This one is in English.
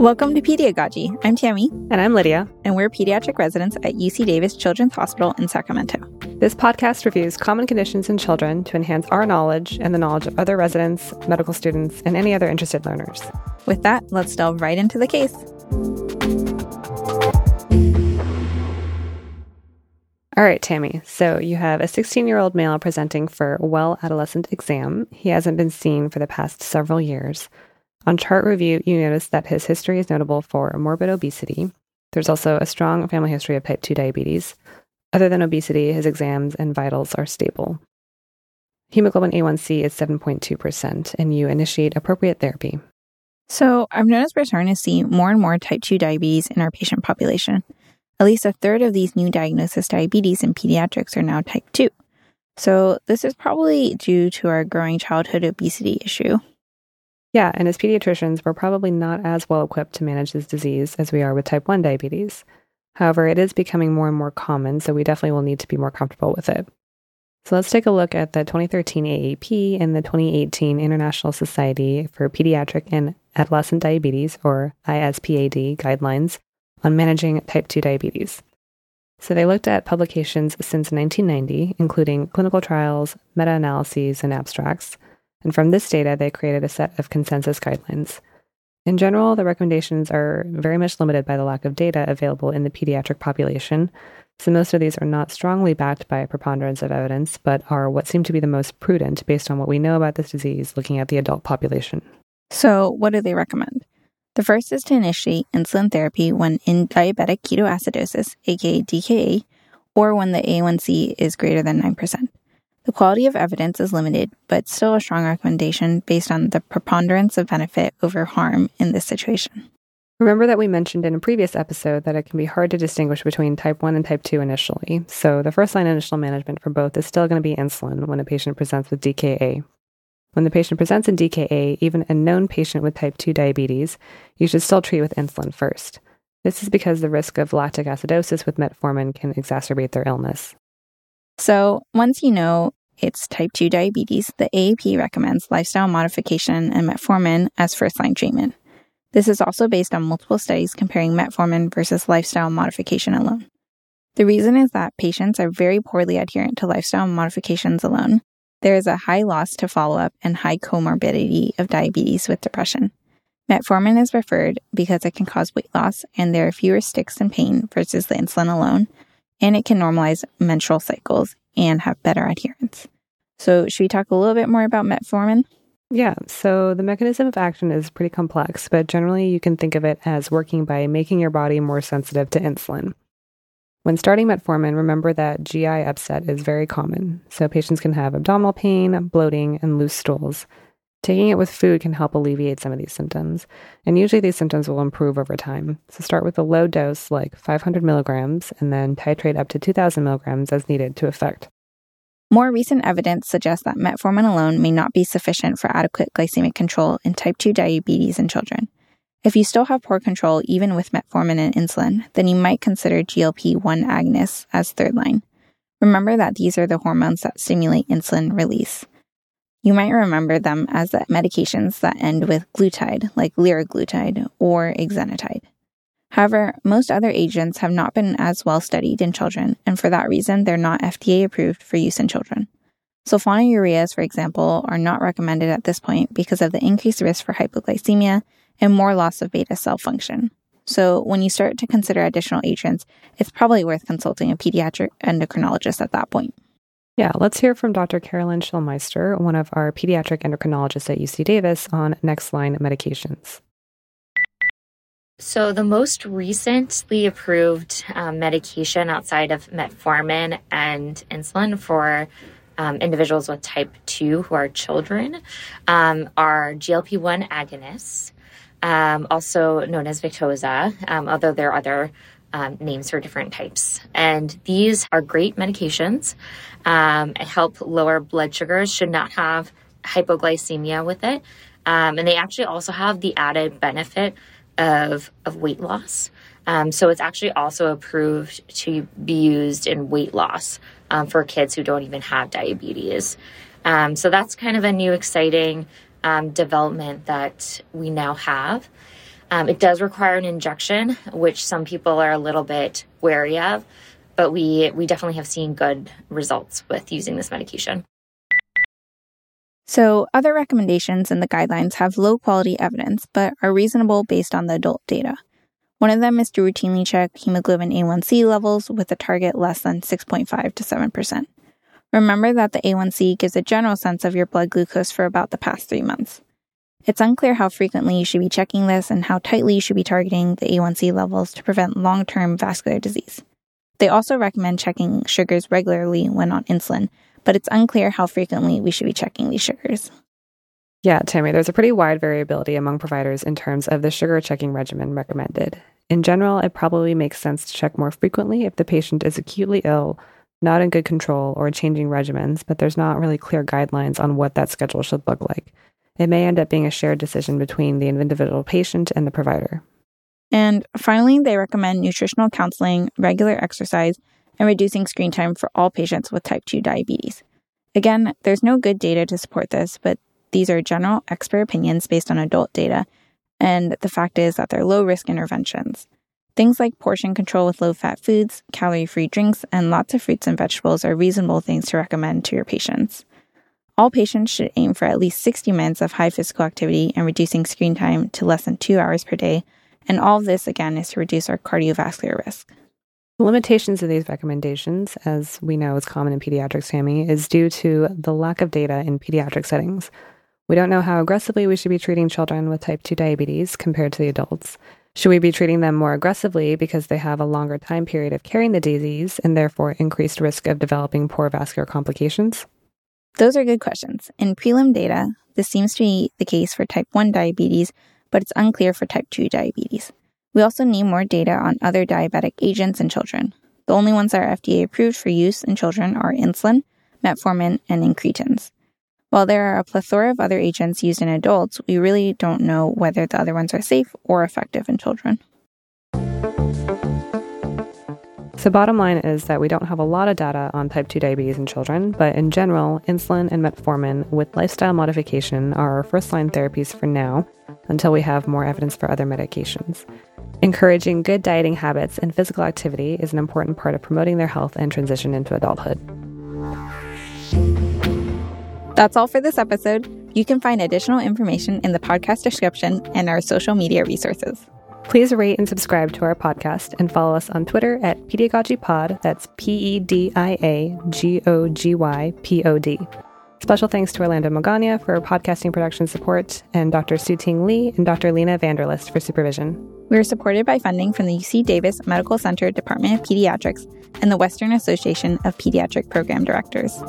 Welcome to Pediagogy. I'm Tammy. And I'm Lidia. And we're pediatric residents at UC Davis Children's Hospital in Sacramento. This podcast reviews common conditions in children to enhance our knowledge and the knowledge of other residents, medical students, and any other interested learners. With that, let's delve right into the case. All right, Tammy. So you have a 16 year old male presenting for well adolescent exam. He hasn't been seen for the past several years. On chart review, you notice that his history is notable for morbid obesity. There's also a strong family history of type 2 diabetes. Other than obesity, his exams and vitals are stable. Hemoglobin A1C is 7.2%, and you initiate appropriate therapy. So, I've noticed we're starting to see more and more type 2 diabetes in our patient population. At least a third of these new diagnosis diabetes in pediatrics are now type 2. So, this is probably due to our growing childhood obesity issue. Yeah, and as pediatricians, we're probably not as well equipped to manage this disease as we are with type 1 diabetes. However, it is becoming more and more common, so we definitely will need to be more comfortable with it. So let's take a look at the 2013 AAP and the 2018 International Society for Pediatric and Adolescent Diabetes, or ISPAD, guidelines on managing type 2 diabetes. So they looked at publications since 1990, including clinical trials, meta analyses, and abstracts and from this data, they created a set of consensus guidelines. In general, the recommendations are very much limited by the lack of data available in the pediatric population, so most of these are not strongly backed by a preponderance of evidence, but are what seem to be the most prudent based on what we know about this disease looking at the adult population. So, what do they recommend? The first is to initiate insulin therapy when in diabetic ketoacidosis, aka DKA, or when the A1C is greater than 9%. The quality of evidence is limited, but still a strong recommendation based on the preponderance of benefit over harm in this situation. Remember that we mentioned in a previous episode that it can be hard to distinguish between type 1 and type 2 initially, so the first line initial management for both is still going to be insulin when a patient presents with DKA. When the patient presents in DKA, even a known patient with type 2 diabetes, you should still treat with insulin first. This is because the risk of lactic acidosis with metformin can exacerbate their illness. So, once you know it's type 2 diabetes, the AAP recommends lifestyle modification and metformin as first line treatment. This is also based on multiple studies comparing metformin versus lifestyle modification alone. The reason is that patients are very poorly adherent to lifestyle modifications alone. There is a high loss to follow up and high comorbidity of diabetes with depression. Metformin is preferred because it can cause weight loss and there are fewer sticks and pain versus the insulin alone, and it can normalize menstrual cycles and have better adherence. So, should we talk a little bit more about metformin? Yeah, so the mechanism of action is pretty complex, but generally you can think of it as working by making your body more sensitive to insulin. When starting metformin, remember that GI upset is very common, so patients can have abdominal pain, bloating, and loose stools. Taking it with food can help alleviate some of these symptoms, and usually these symptoms will improve over time. So start with a low dose, like 500 milligrams, and then titrate up to 2,000 milligrams as needed to effect. More recent evidence suggests that metformin alone may not be sufficient for adequate glycemic control in type 2 diabetes in children. If you still have poor control even with metformin and insulin, then you might consider GLP 1 agonists as third line. Remember that these are the hormones that stimulate insulin release. You might remember them as medications that end with glutide, like liraglutide or exenatide. However, most other agents have not been as well studied in children, and for that reason, they're not FDA approved for use in children. Sulfonylureas, for example, are not recommended at this point because of the increased risk for hypoglycemia and more loss of beta cell function. So, when you start to consider additional agents, it's probably worth consulting a pediatric endocrinologist at that point. Yeah, let's hear from Dr. Caroline Schulmeister, one of our pediatric endocrinologists at UC Davis, on next line medications. So, the most recently approved um, medication outside of metformin and insulin for um, individuals with type 2 who are children um, are GLP 1 agonists, um, also known as Victoza, um, although there are other um, names for different types. And these are great medications um, help lower blood sugars, should not have hypoglycemia with it. Um, and they actually also have the added benefit of, of weight loss. Um, so it's actually also approved to be used in weight loss um, for kids who don't even have diabetes. Um, so that's kind of a new exciting development that we now have. Um, it does require an injection, which some people are a little bit wary of, but we, we definitely have seen good results with using this medication. So, other recommendations in the guidelines have low quality evidence, but are reasonable based on the adult data. One of them is to routinely check hemoglobin A1C levels with a target less than 6.5 to 7%. Remember that the A1C gives a general sense of your blood glucose for about the past three months. It's unclear how frequently you should be checking this and how tightly you should be targeting the A1C levels to prevent long term vascular disease. They also recommend checking sugars regularly when on insulin, but it's unclear how frequently we should be checking these sugars. Yeah, Tammy, there's a pretty wide variability among providers in terms of the sugar checking regimen recommended. In general, it probably makes sense to check more frequently if the patient is acutely ill, not in good control, or changing regimens, but there's not really clear guidelines on what that schedule should look like. It may end up being a shared decision between the individual patient and the provider. And finally, they recommend nutritional counseling, regular exercise, and reducing screen time for all patients with type 2 diabetes. Again, there's no good data to support this, but these are general expert opinions based on adult data, and the fact is that they're low risk interventions. Things like portion control with low fat foods, calorie free drinks, and lots of fruits and vegetables are reasonable things to recommend to your patients. All patients should aim for at least 60 minutes of high physical activity and reducing screen time to less than two hours per day. And all of this, again, is to reduce our cardiovascular risk. The limitations of these recommendations, as we know is common in pediatrics, Tammy, is due to the lack of data in pediatric settings. We don't know how aggressively we should be treating children with type 2 diabetes compared to the adults. Should we be treating them more aggressively because they have a longer time period of carrying the disease and therefore increased risk of developing poor vascular complications? Those are good questions. In prelim data, this seems to be the case for type 1 diabetes, but it's unclear for type 2 diabetes. We also need more data on other diabetic agents in children. The only ones that are FDA approved for use in children are insulin, metformin, and incretins. While there are a plethora of other agents used in adults, we really don't know whether the other ones are safe or effective in children. So, bottom line is that we don't have a lot of data on type 2 diabetes in children, but in general, insulin and metformin with lifestyle modification are our first line therapies for now until we have more evidence for other medications. Encouraging good dieting habits and physical activity is an important part of promoting their health and transition into adulthood. That's all for this episode. You can find additional information in the podcast description and our social media resources. Please rate and subscribe to our podcast and follow us on Twitter at PediaGogyPod. That's P E D I A G O G Y P O D. Special thanks to Orlando Magana for podcasting production support, and Dr. Su-Ting Li and Dr. Lena van der List for supervision. We are supported by funding from the UC Davis Medical Center Department of Pediatrics and the Western Association of Pediatric Program Directors.